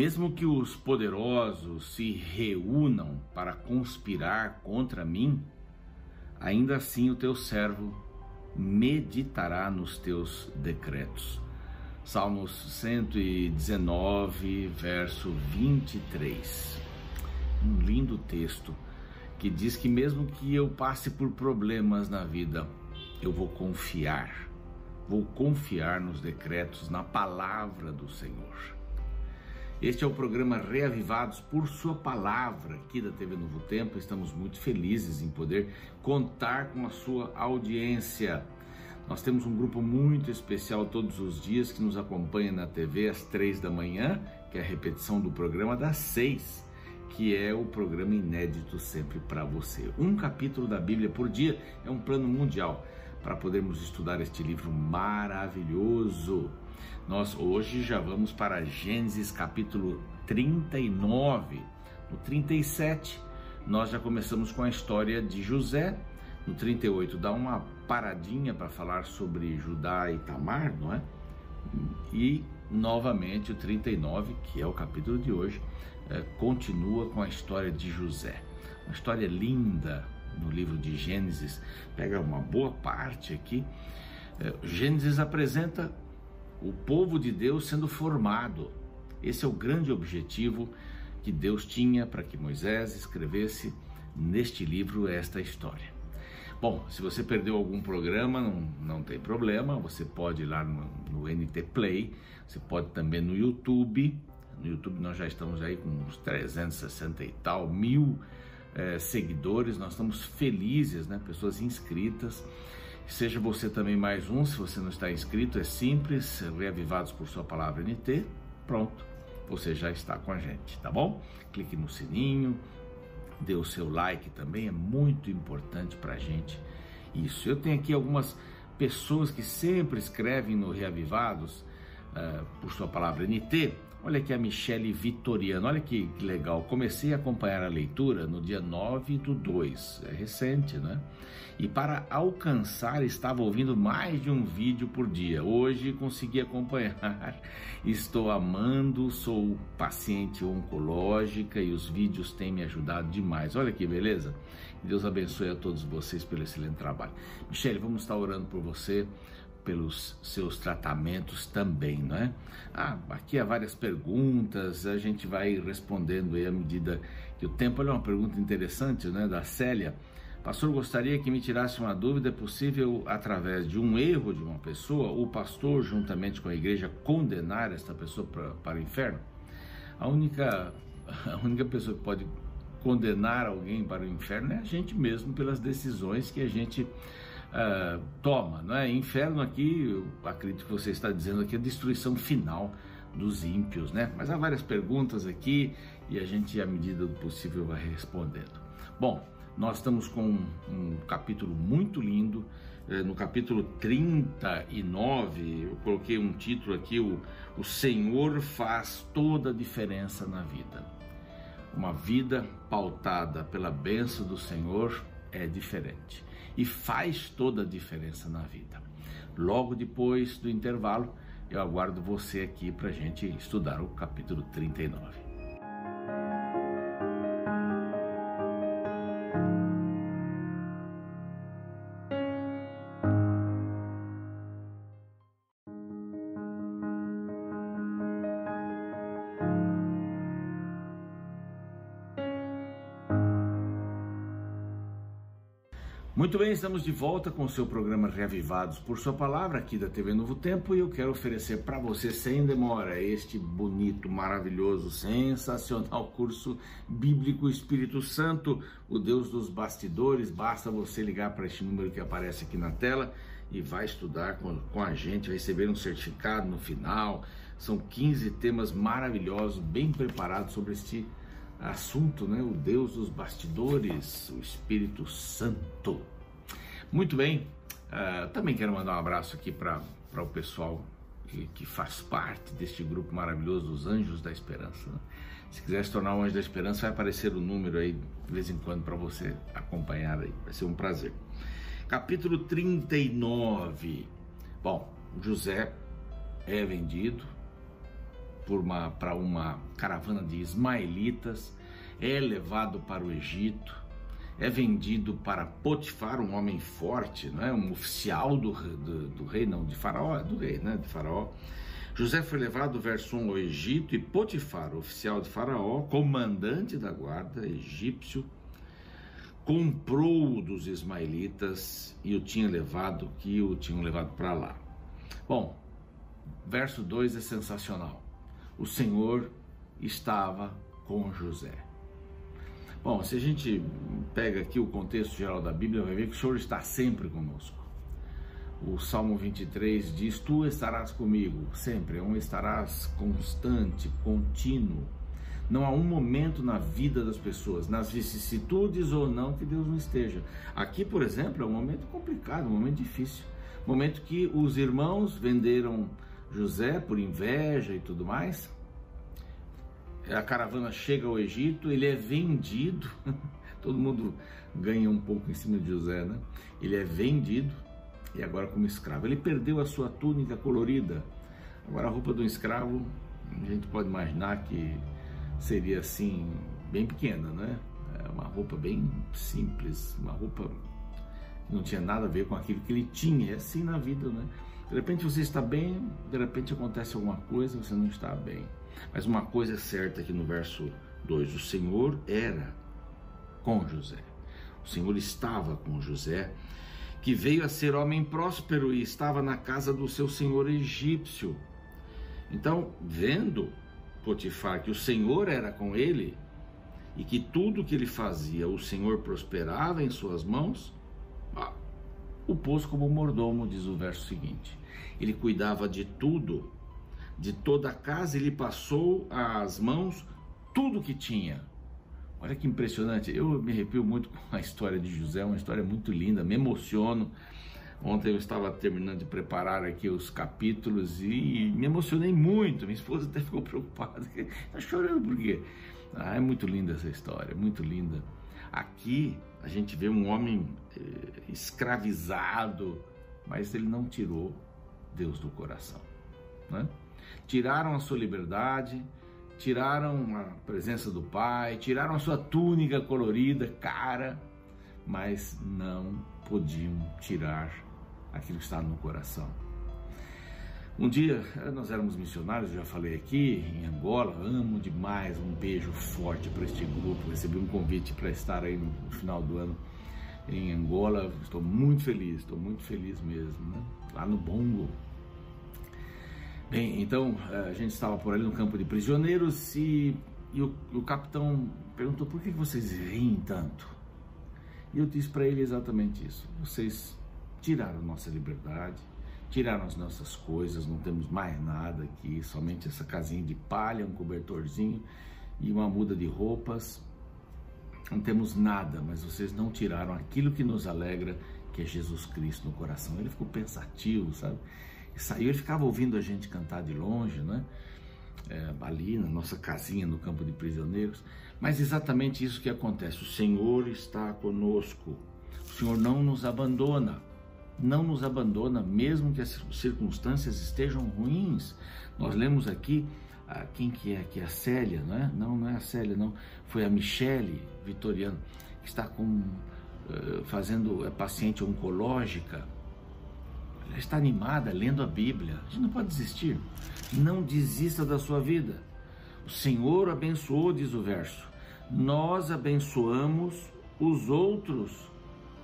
Mesmo que os poderosos se reúnam para conspirar contra mim, ainda assim o teu servo meditará nos teus decretos. Salmos 119, verso 23. Um lindo texto que diz que mesmo que eu passe por problemas na vida, eu vou confiar. Vou confiar nos decretos, na palavra do Senhor. Este é o programa Reavivados por Sua Palavra aqui da TV Novo Tempo. Estamos muito felizes em poder contar com a sua audiência. Nós temos um grupo muito especial todos os dias que nos acompanha na TV às três da manhã, que é a repetição do programa das seis, que é o programa inédito sempre para você. Um capítulo da Bíblia por dia é um plano mundial para podermos estudar este livro maravilhoso. Nós hoje já vamos para Gênesis capítulo 39. No 37, nós já começamos com a história de José. No 38, dá uma paradinha para falar sobre Judá e Tamar, não é? E novamente o 39, que é o capítulo de hoje, é, continua com a história de José. Uma história linda no livro de Gênesis, pega uma boa parte aqui. É, Gênesis apresenta o povo de Deus sendo formado. Esse é o grande objetivo que Deus tinha para que Moisés escrevesse neste livro esta história. Bom, se você perdeu algum programa, não, não tem problema, você pode ir lá no, no NT Play, você pode também no YouTube. No YouTube nós já estamos aí com uns 360 e tal mil é, seguidores, nós estamos felizes, né? Pessoas inscritas. Seja você também mais um, se você não está inscrito, é simples, reavivados por sua palavra NT, pronto, você já está com a gente, tá bom? Clique no sininho, dê o seu like também, é muito importante para a gente isso. Eu tenho aqui algumas pessoas que sempre escrevem no Reavivados uh, por sua palavra NT, Olha aqui a Michele Vitoriano, olha que, legal. Comecei a acompanhar a leitura no dia 9 do 2, é recente, né? E para alcançar, estava ouvindo mais de um vídeo por dia. Hoje consegui acompanhar. Estou amando, sou paciente oncológica e os vídeos têm me ajudado demais. Olha que beleza. Deus abençoe a todos vocês pelo excelente trabalho. Michele, vamos estar orando por você pelos seus tratamentos também, não é? Ah, aqui há várias perguntas, a gente vai respondendo aí à medida que o tempo. Olha uma pergunta interessante, né, da Célia. Pastor, gostaria que me tirasse uma dúvida. É possível, através de um erro de uma pessoa, o pastor, juntamente com a igreja, condenar esta pessoa pra, para o inferno? A única, a única pessoa que pode condenar alguém para o inferno é a gente mesmo, pelas decisões que a gente uh, toma, não é? Inferno aqui, eu acredito que você está dizendo aqui, a destruição final dos ímpios, né? Mas há várias perguntas aqui e a gente, à medida do possível, vai respondendo. Bom, nós estamos com um, capítulo muito lindo. Eh, no capítulo 39, eu coloquei um título aqui: o, o Senhor faz toda a diferença na vida. Uma vida pautada pela bênção do Senhor é diferente e faz toda a diferença na vida. Logo depois do intervalo, eu aguardo você aqui para a gente estudar o capítulo 39. Bem, estamos de volta com o seu programa Reavivados por Sua Palavra aqui da TV Novo Tempo e eu quero oferecer para você sem demora este bonito, maravilhoso, sensacional curso bíblico Espírito Santo, o Deus dos bastidores. Basta você ligar para este número que aparece aqui na tela e vai estudar com, com a gente, vai receber um certificado no final. São 15 temas maravilhosos, bem preparados sobre este assunto, né? O Deus dos bastidores, o Espírito Santo. Muito bem, uh, também quero mandar um abraço aqui para o pessoal que, que, faz parte deste grupo maravilhoso dos Anjos da Esperança. Né? Se quiser se tornar um Anjo da Esperança, vai aparecer o número aí de vez em quando para você acompanhar aí, vai ser um prazer. Capítulo 39. Bom, José é vendido uma, para uma caravana de ismaelitas, é levado para o Egito, é vendido para Potifar, um homem forte, né? um oficial do, do, do rei, não, de Faraó, é do rei, né? de Faraó. José foi levado, verso 1, ao Egito, e Potifar, oficial de Faraó, comandante da guarda egípcio, comprou dos ismaelitas e o tinha levado, que o tinham levado para lá. Bom, verso 2 é sensacional. O Senhor estava com José. Bom, se a gente pega aqui o contexto geral da Bíblia, vai ver que o Senhor está sempre conosco. O Salmo 23 diz: Tu estarás comigo sempre, é um estarás constante, contínuo. Não há um momento na vida das pessoas, nas vicissitudes ou não, que Deus não esteja. Aqui, por exemplo, é um momento complicado, um momento difícil. Momento que os irmãos venderam José por inveja e tudo mais. A caravana chega ao Egito, ele é vendido. Todo mundo ganha um pouco em cima de José, né? Ele é vendido e agora como escravo. Ele perdeu a sua túnica colorida. Agora a roupa do escravo, a gente pode imaginar que seria assim, bem pequena, né? É uma roupa bem simples, uma roupa que não tinha nada a ver com aquilo que ele tinha. É assim na vida, né? De repente você está bem, de repente acontece alguma coisa, você não está bem. Mas uma coisa é certa aqui no verso 2: o Senhor era com José. O Senhor estava com José, que veio a ser homem próspero e estava na casa do seu senhor egípcio. Então, vendo Potifar que o Senhor era com ele e que tudo que ele fazia o Senhor prosperava em suas mãos, o pôs como mordomo, diz o verso seguinte. Ele cuidava de tudo, de toda a casa, ele passou às mãos tudo que tinha. Olha que impressionante, eu me arrepio muito com a história de José, uma história muito linda, me emociono Ontem eu estava terminando de preparar aqui os capítulos e me emocionei muito. Minha esposa até ficou preocupada. Está chorando por quê? Ah, é muito linda essa história, muito linda. Aqui a gente vê um homem eh, escravizado, mas ele não tirou Deus do coração. Né? Tiraram a sua liberdade, tiraram a presença do Pai, tiraram a sua túnica colorida, cara, mas não podiam tirar aquilo que está no coração. Um dia nós éramos missionários, já falei aqui, em Angola, amo demais, um beijo forte para este grupo. Recebi um convite para estar aí no final do ano em Angola, estou muito feliz, estou muito feliz mesmo, né? lá no Bongo. Bem, então a gente estava por ali no campo de prisioneiros e, e o, o, capitão perguntou por que vocês riem tanto. E eu disse para ele exatamente isso: vocês tiraram nossa liberdade, tiraram as nossas coisas, não temos mais nada aqui, somente essa casinha de palha, um cobertorzinho e uma muda de roupas. Não temos nada, mas vocês não tiraram aquilo que nos alegra, que é Jesus Cristo no coração. Ele ficou pensativo, sabe? Saiu, ele ficava ouvindo a gente cantar de longe, né? É, ali na nossa casinha no campo de prisioneiros. Mas exatamente isso que acontece. O Senhor está conosco. O Senhor não nos abandona não nos abandona, mesmo que as circunstâncias estejam ruins. Nós lemos aqui ah, quem que é aqui? A Célia, não é? Não, não é a Célia, não. Foi a Michele Vitoriano, que está com, uh, fazendo é paciente oncológica. Ela está animada, lendo a Bíblia. A gente não pode desistir. Não desista da sua vida. O Senhor abençoou, diz o verso. Nós abençoamos os outros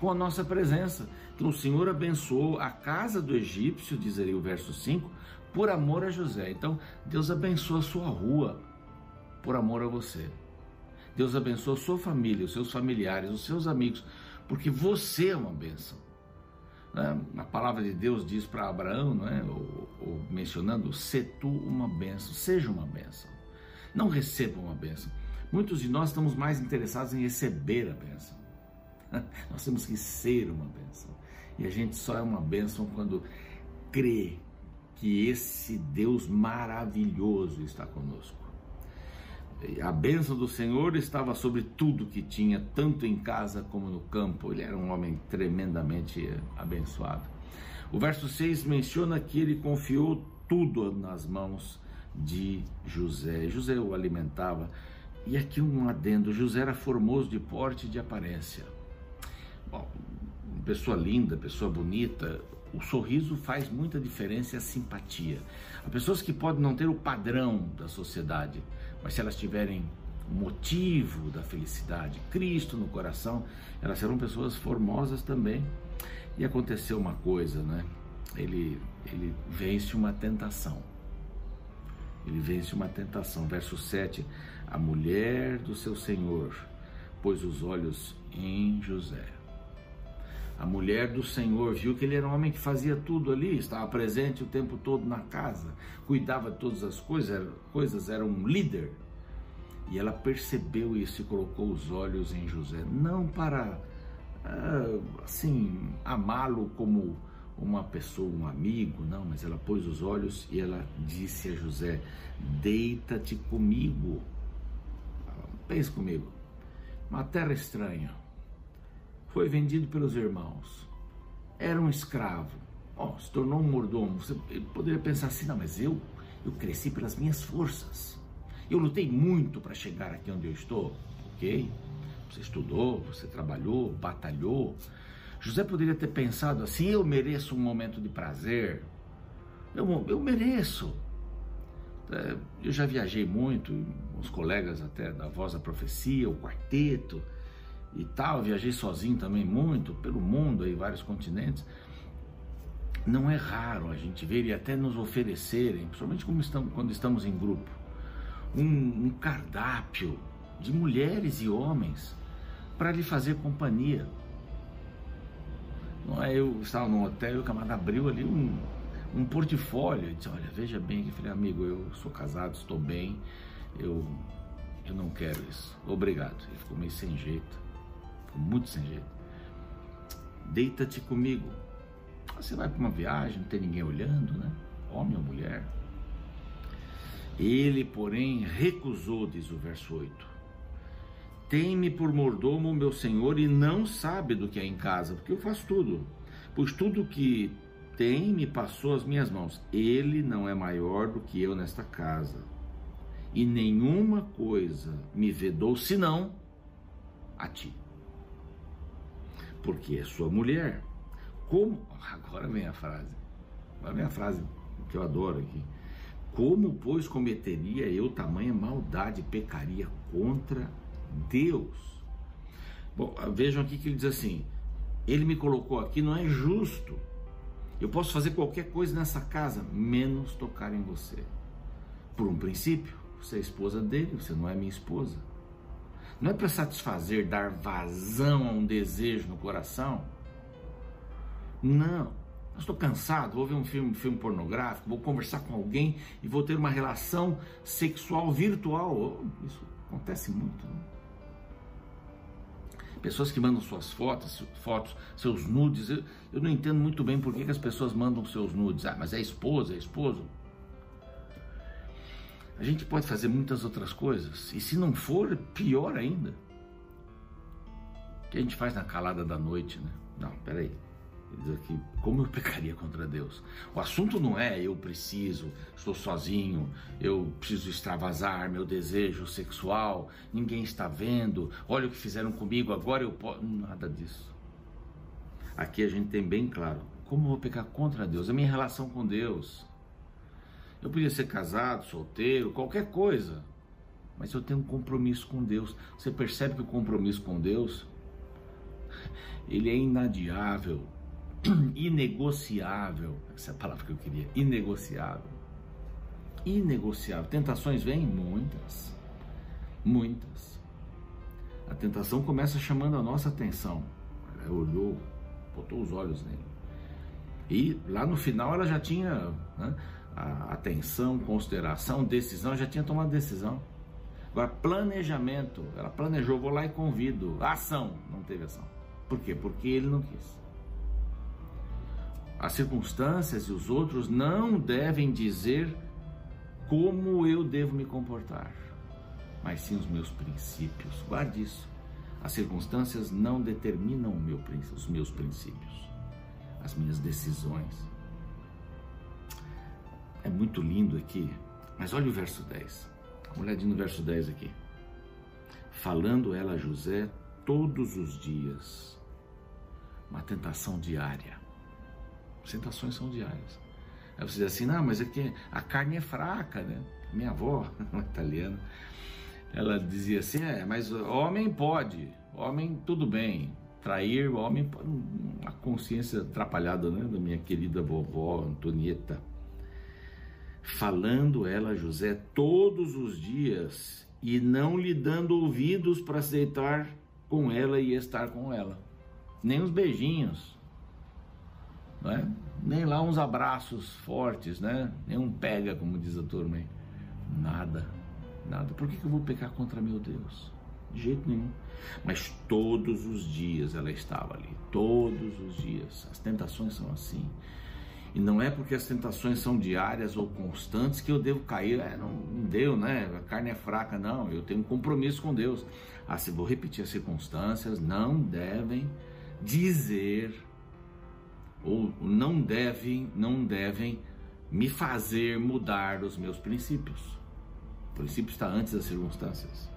com a nossa presença. Então o Senhor abençoou a casa do egípcio, diz aí o verso 5, por amor a José. Então Deus abençoa a sua rua por amor a você. Deus abençoa a sua família, os seus familiares, os seus amigos, porque você é uma bênção. Né? A palavra de Deus diz para Abraão, não é? ou, ou mencionando, se tu uma bênção, seja uma bênção. Não receba uma bênção. Muitos de nós estamos mais interessados em receber a bênção. Nós temos que ser uma bênção. E a gente só é uma bênção quando crê que esse Deus maravilhoso está conosco. A bênção do Senhor estava sobre tudo que tinha, tanto em casa como no campo. Ele era um homem tremendamente abençoado. O verso 6 menciona que ele confiou tudo nas mãos de José. José o alimentava. E aqui um adendo: José era formoso de porte e de aparência. Bom, pessoa linda, pessoa bonita, o sorriso faz muita diferença e a simpatia. Há pessoas que podem não ter o padrão da sociedade, mas se elas tiverem o motivo da felicidade, Cristo no coração, elas serão pessoas formosas também. E aconteceu uma coisa, né? Ele, ele vence uma tentação. Ele vence uma tentação. Verso 7: A mulher do seu senhor pôs os olhos em José a mulher do Senhor viu que ele era um homem que fazia tudo ali, estava presente o tempo todo na casa, cuidava de todas as coisas, era, coisas, era um líder. E ela percebeu isso e colocou os olhos em José, não para ah, assim amá-lo como uma pessoa, um amigo, não, mas ela pôs os olhos e ela disse a José: Deita-te comigo. Pense comigo, uma terra estranha, foi vendido pelos irmãos. Era um escravo. Oh, se tornou um mordomo. Você poderia pensar assim, não, mas eu, eu cresci pelas minhas forças. Eu lutei muito para chegar aqui onde eu estou. Ok? Você estudou, você trabalhou, batalhou. José poderia ter pensado assim: eu mereço um momento de prazer. Eu, eu mereço. É, eu já viajei muito, os colegas até da Voz da Profecia, o quarteto e tal, viajei sozinho também muito pelo mundo aí, vários continentes. Não é raro a gente ver e até nos oferecerem, principalmente estamos, quando estamos em grupo, um, um cardápio de mulheres e homens para lhe fazer companhia. É, eu estava num hotel e o camarada abriu ali um, um portfólio e disse, olha, veja bem, falei, amigo, eu sou casado, estou bem, eu, eu não quero isso, obrigado. Ele ficou meio sem jeito muito sem jeito. Deita-te comigo. Você vai para uma viagem, não tem ninguém olhando, né? Homem ou mulher. Ele, porém, recusou, diz o verso 8. Tem-me por mordomo meu senhor e não sabe do que é em casa, porque eu faço tudo. Pois tudo que tem me passou às minhas mãos. Ele não é maior do que eu nesta casa. E nenhuma coisa me vedou senão a ti porque é sua mulher. Como? Agora vem a frase. Agora vem a frase que eu adoro aqui. Como, pois, cometeria eu tamanha maldade, pecaria contra Deus? Bom, vejam aqui que ele diz assim: Ele me colocou aqui, não é justo. Eu posso fazer qualquer coisa nessa casa, menos tocar em você. Por um princípio, você é esposa dele, você não é minha esposa. Não é para satisfazer, dar vazão a um desejo no coração. Não. Eu estou cansado, vou ver um filme, filme pornográfico, vou conversar com alguém e vou ter uma relação sexual virtual. Oh, isso acontece muito. Né? Pessoas que mandam suas fotos, fotos, seus nudes. Eu, eu não entendo muito bem por que, que as pessoas mandam seus nudes. Ah, mas é esposa, é esposo. A gente pode fazer muitas outras coisas. E se não for, pior ainda. O que a gente faz na calada da noite, né? Não, peraí. Ele diz aqui, como eu pecaria contra Deus? O assunto não é eu preciso, estou sozinho, eu preciso extravasar meu desejo sexual, ninguém está vendo, olha o que fizeram comigo, agora eu posso. Nada disso. Aqui a gente tem bem claro como eu vou pecar contra Deus, a minha relação com Deus. Eu podia ser casado, solteiro, qualquer coisa. Mas eu tenho um compromisso com Deus. Você percebe que o compromisso com Deus ele é inadiável, inegociável. Essa é a palavra que eu queria. Inegociável. Inegociável. Tentações vêm? Muitas. Muitas. A tentação começa chamando a nossa atenção. Ela olhou, botou os olhos nele. E lá no final ela já tinha. Né, atenção, consideração, decisão, já tinha tomado decisão. Agora, planejamento, ela planejou, vou lá e convido. Ação, não teve ação. Por quê? Porque ele não quis. As circunstâncias e os outros não devem dizer como eu devo me comportar, mas sim os meus princípios. Guarde isso. As circunstâncias não determinam meu, os meus princípios, as minhas decisões. É muito lindo aqui Mas olha o verso 10. Uma olhadinha no verso 10 aqui. Falando ela a José todos os dias. Uma tentação diária. As tentações são diárias. Aí você diz assim, não, mas é que a carne é fraca, né? Minha avó, uma italiana, ela dizia assim, é, mas homem pode, homem tudo bem, trair homem, a consciência atrapalhada, né, da minha querida vovó Antonieta, falando ela a José todos os dias e não lhe dando ouvidos para aceitar com ela e estar com ela, nem uns beijinhos, não é? nem lá uns abraços fortes, né? nem um pega, como diz a turma aí. Nada, nada. Por que, que eu vou pecar contra meu Deus? De jeito nenhum. Mas todos os dias ela estava ali, todos os dias. As tentações são assim. E não é porque as tentações são diárias ou constantes que eu devo cair. É, não, não deu, né? A carne é fraca, não. Eu tenho um compromisso com Deus. Ah, se vou repetir as circunstâncias, não devem dizer ou não devem, não devem me fazer mudar os meus princípios. O princípio está antes das circunstâncias.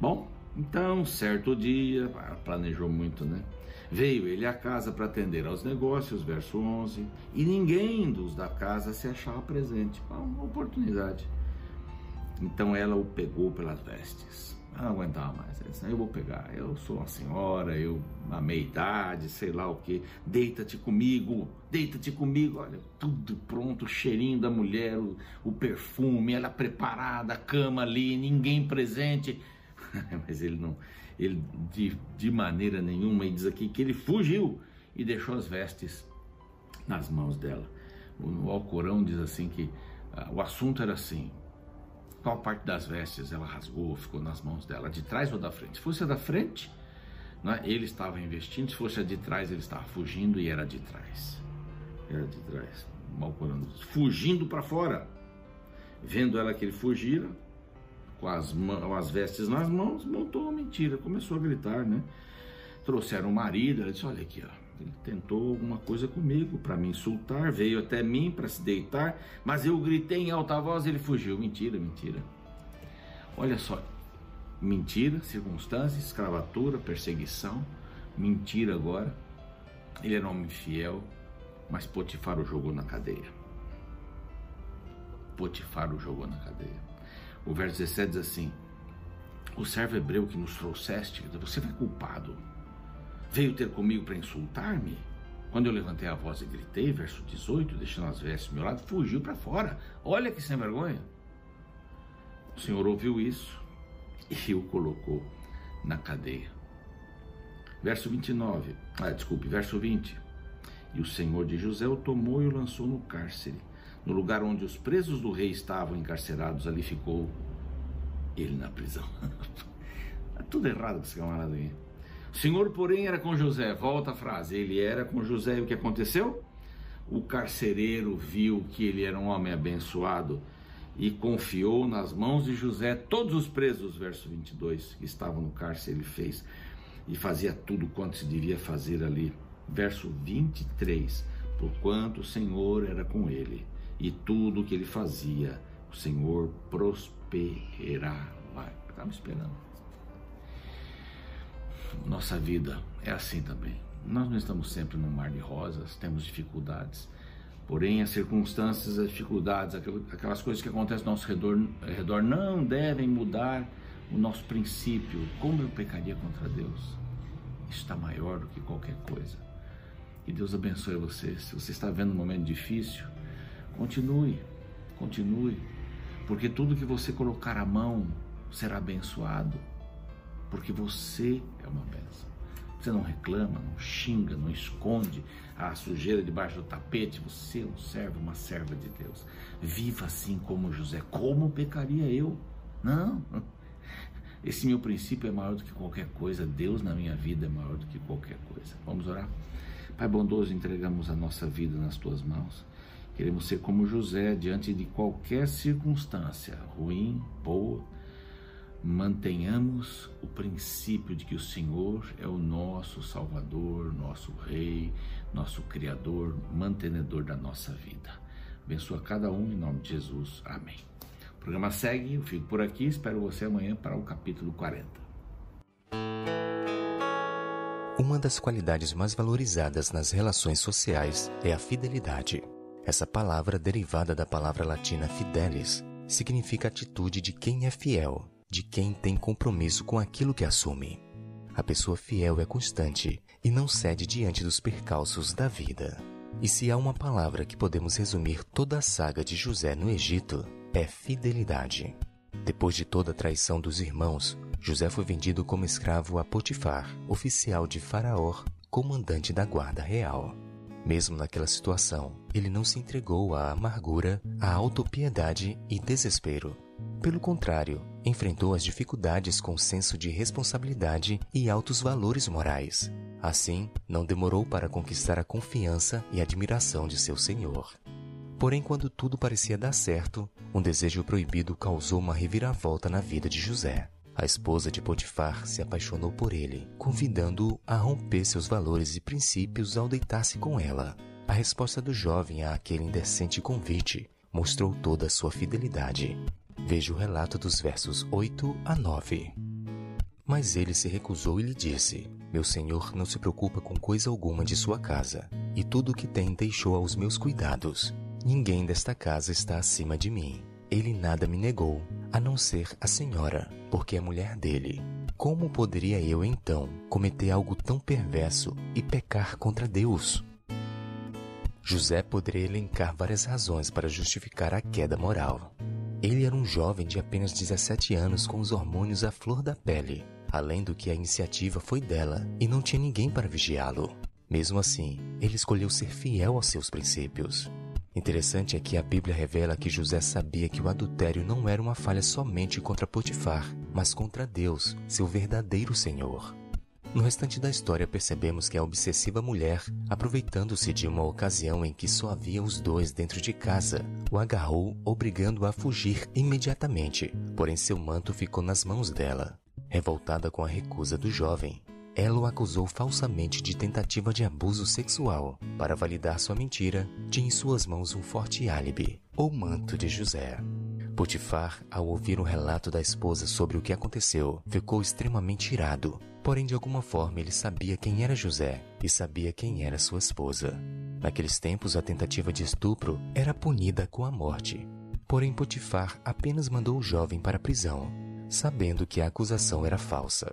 Bom, então, certo dia, planejou muito, né? Veio ele à casa para atender aos negócios, verso 11, e ninguém dos da casa se achava presente. Uma oportunidade. Então ela o pegou pelas vestes eu não aguentava mais. Ele disse, eu vou pegar, eu sou uma senhora, eu na meia idade, sei lá o que, deita-te comigo, deita-te comigo, olha, tudo pronto, o cheirinho da mulher, o, o perfume, ela preparada, a cama ali, ninguém presente. Mas ele não, ele de, de maneira nenhuma, ele diz aqui que ele fugiu e deixou as vestes nas mãos dela. O Alcorão diz assim que uh, o assunto era assim, qual parte das vestes ela rasgou, ficou nas mãos dela, de trás ou da frente? Se fosse a da frente, né, ele estava investindo, se fosse a de trás, ele estava fugindo e era de trás. Era de trás. Malcorando, fugindo para fora. Vendo ela que ele fugira, com as, com as vestes nas mãos, montou uma mentira, começou a gritar, né? Trouxeram o marido, ela disse: Olha aqui, ó ele tentou alguma coisa comigo para me insultar, veio até mim para se deitar, mas eu gritei em alta voz e ele fugiu. Mentira, mentira. Olha só, mentira, circunstância, escravatura, perseguição, mentira agora. Ele era um homem fiel, mas Potifar o jogou na cadeia. Potifar o jogou na cadeia. O verso 17 diz assim: O servo hebreu que nos trouxeste, você foi culpado Veio ter comigo para insultar-me? Quando eu levantei a voz e gritei, verso 18, deixando as vestes do meu lado, fugiu para fora. Olha que sem vergonha. O Senhor ouviu isso e o colocou na cadeia. Verso 29, ah, desculpe, verso 20. E o Senhor de José o tomou e o lançou no cárcere. No lugar onde os presos do rei estavam encarcerados, ali ficou ele na prisão. Tá tudo errado com esse camarada aí. O Senhor, porém, era com José. Volta a frase. Ele era com José e o que aconteceu? O carcereiro viu que ele era um homem abençoado e confiou nas mãos de José todos os presos, verso 22, que estavam no cárcere, ele fez e fazia tudo quanto se devia fazer ali. Verso 23, porquanto o Senhor era com ele e tudo o que ele fazia, o Senhor prosperava. Estava esperando. Nossa vida é assim também. Nós não estamos sempre num mar de rosas, temos dificuldades. Porém, as circunstâncias, as dificuldades, aquelas coisas que acontecem ao nosso redor, redor não devem mudar o nosso princípio. Como eu pecaria contra Deus? Isso está maior do que qualquer coisa. Que Deus abençoe você. Se você está vendo um momento difícil, continue, continue, porque tudo que você colocar a mão será abençoado porque você é uma bênção. Você não reclama, não xinga, não esconde a sujeira debaixo do tapete. Você é um servo, uma serva de Deus. Viva assim como José. Como pecaria eu? Não. Esse meu princípio é maior do que qualquer coisa. Deus na minha vida é maior do que qualquer coisa. Vamos orar? Pai bondoso, entregamos a nossa vida nas tuas mãos. Queremos ser como José diante de qualquer circunstância, ruim, boa mantenhamos o princípio de que o Senhor é o nosso Salvador, nosso Rei, nosso Criador, mantenedor da nossa vida. Abençoa cada um em nome de Jesus. Amém. O programa segue, eu fico por aqui, espero você amanhã para o capítulo 40. Uma das qualidades mais valorizadas nas relações sociais é a fidelidade. Essa palavra, derivada da palavra latina fidelis, significa atitude de quem é fiel, de quem tem compromisso com aquilo que assume. A pessoa fiel é constante e não cede diante dos percalços da vida. E se há uma palavra que podemos resumir toda a saga de José no Egito, é fidelidade. Depois de toda a traição dos irmãos, José foi vendido como escravo a Potifar, oficial de Faraó, comandante da guarda real. Mesmo naquela situação, ele não se entregou à amargura, à autopiedade e desespero. Pelo contrário, enfrentou as dificuldades com senso de responsabilidade e altos valores morais. Assim, não demorou para conquistar a confiança e admiração de seu senhor. Porém, quando tudo parecia dar certo, um desejo proibido causou uma reviravolta na vida de José. A esposa de Potifar se apaixonou por ele, convidando-o a romper seus valores e princípios ao deitar-se com ela. A resposta do jovem a aquele indecente convite mostrou toda a sua fidelidade. Veja o relato dos versos 8 a 9. Mas ele se recusou e lhe disse: Meu senhor não se preocupa com coisa alguma de sua casa, e tudo o que tem deixou aos meus cuidados. Ninguém desta casa está acima de mim. Ele nada me negou, a não ser a senhora, porque é mulher dele. Como poderia eu então cometer algo tão perverso e pecar contra Deus? José poderia elencar várias razões para justificar a queda moral. Ele era um jovem de apenas 17 anos com os hormônios à flor da pele, além do que a iniciativa foi dela e não tinha ninguém para vigiá-lo. Mesmo assim, ele escolheu ser fiel aos seus princípios. Interessante é que a Bíblia revela que José sabia que o adultério não era uma falha somente contra Potifar, mas contra Deus, seu verdadeiro Senhor. No restante da história percebemos que a obsessiva mulher, aproveitando-se de uma ocasião em que só havia os dois dentro de casa, o agarrou, obrigando-o a fugir imediatamente, porém seu manto ficou nas mãos dela. Revoltada com a recusa do jovem, ela o acusou falsamente de tentativa de abuso sexual. Para validar sua mentira, tinha em suas mãos um forte álibi, o manto de José. Potifar, ao ouvir o relato da esposa sobre o que aconteceu, ficou extremamente irado. Porém, de alguma forma, ele sabia quem era José e sabia quem era sua esposa. Naqueles tempos, a tentativa de estupro era punida com a morte. Porém, Potifar apenas mandou o jovem para a prisão, sabendo que a acusação era falsa.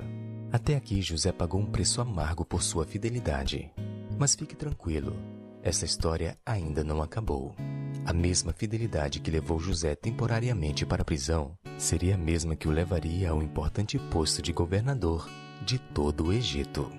Até aqui, José pagou um preço amargo por sua fidelidade. Mas fique tranquilo, essa história ainda não acabou. A mesma fidelidade que levou José temporariamente para a prisão seria a mesma que o levaria ao importante posto de governador de todo o Egito.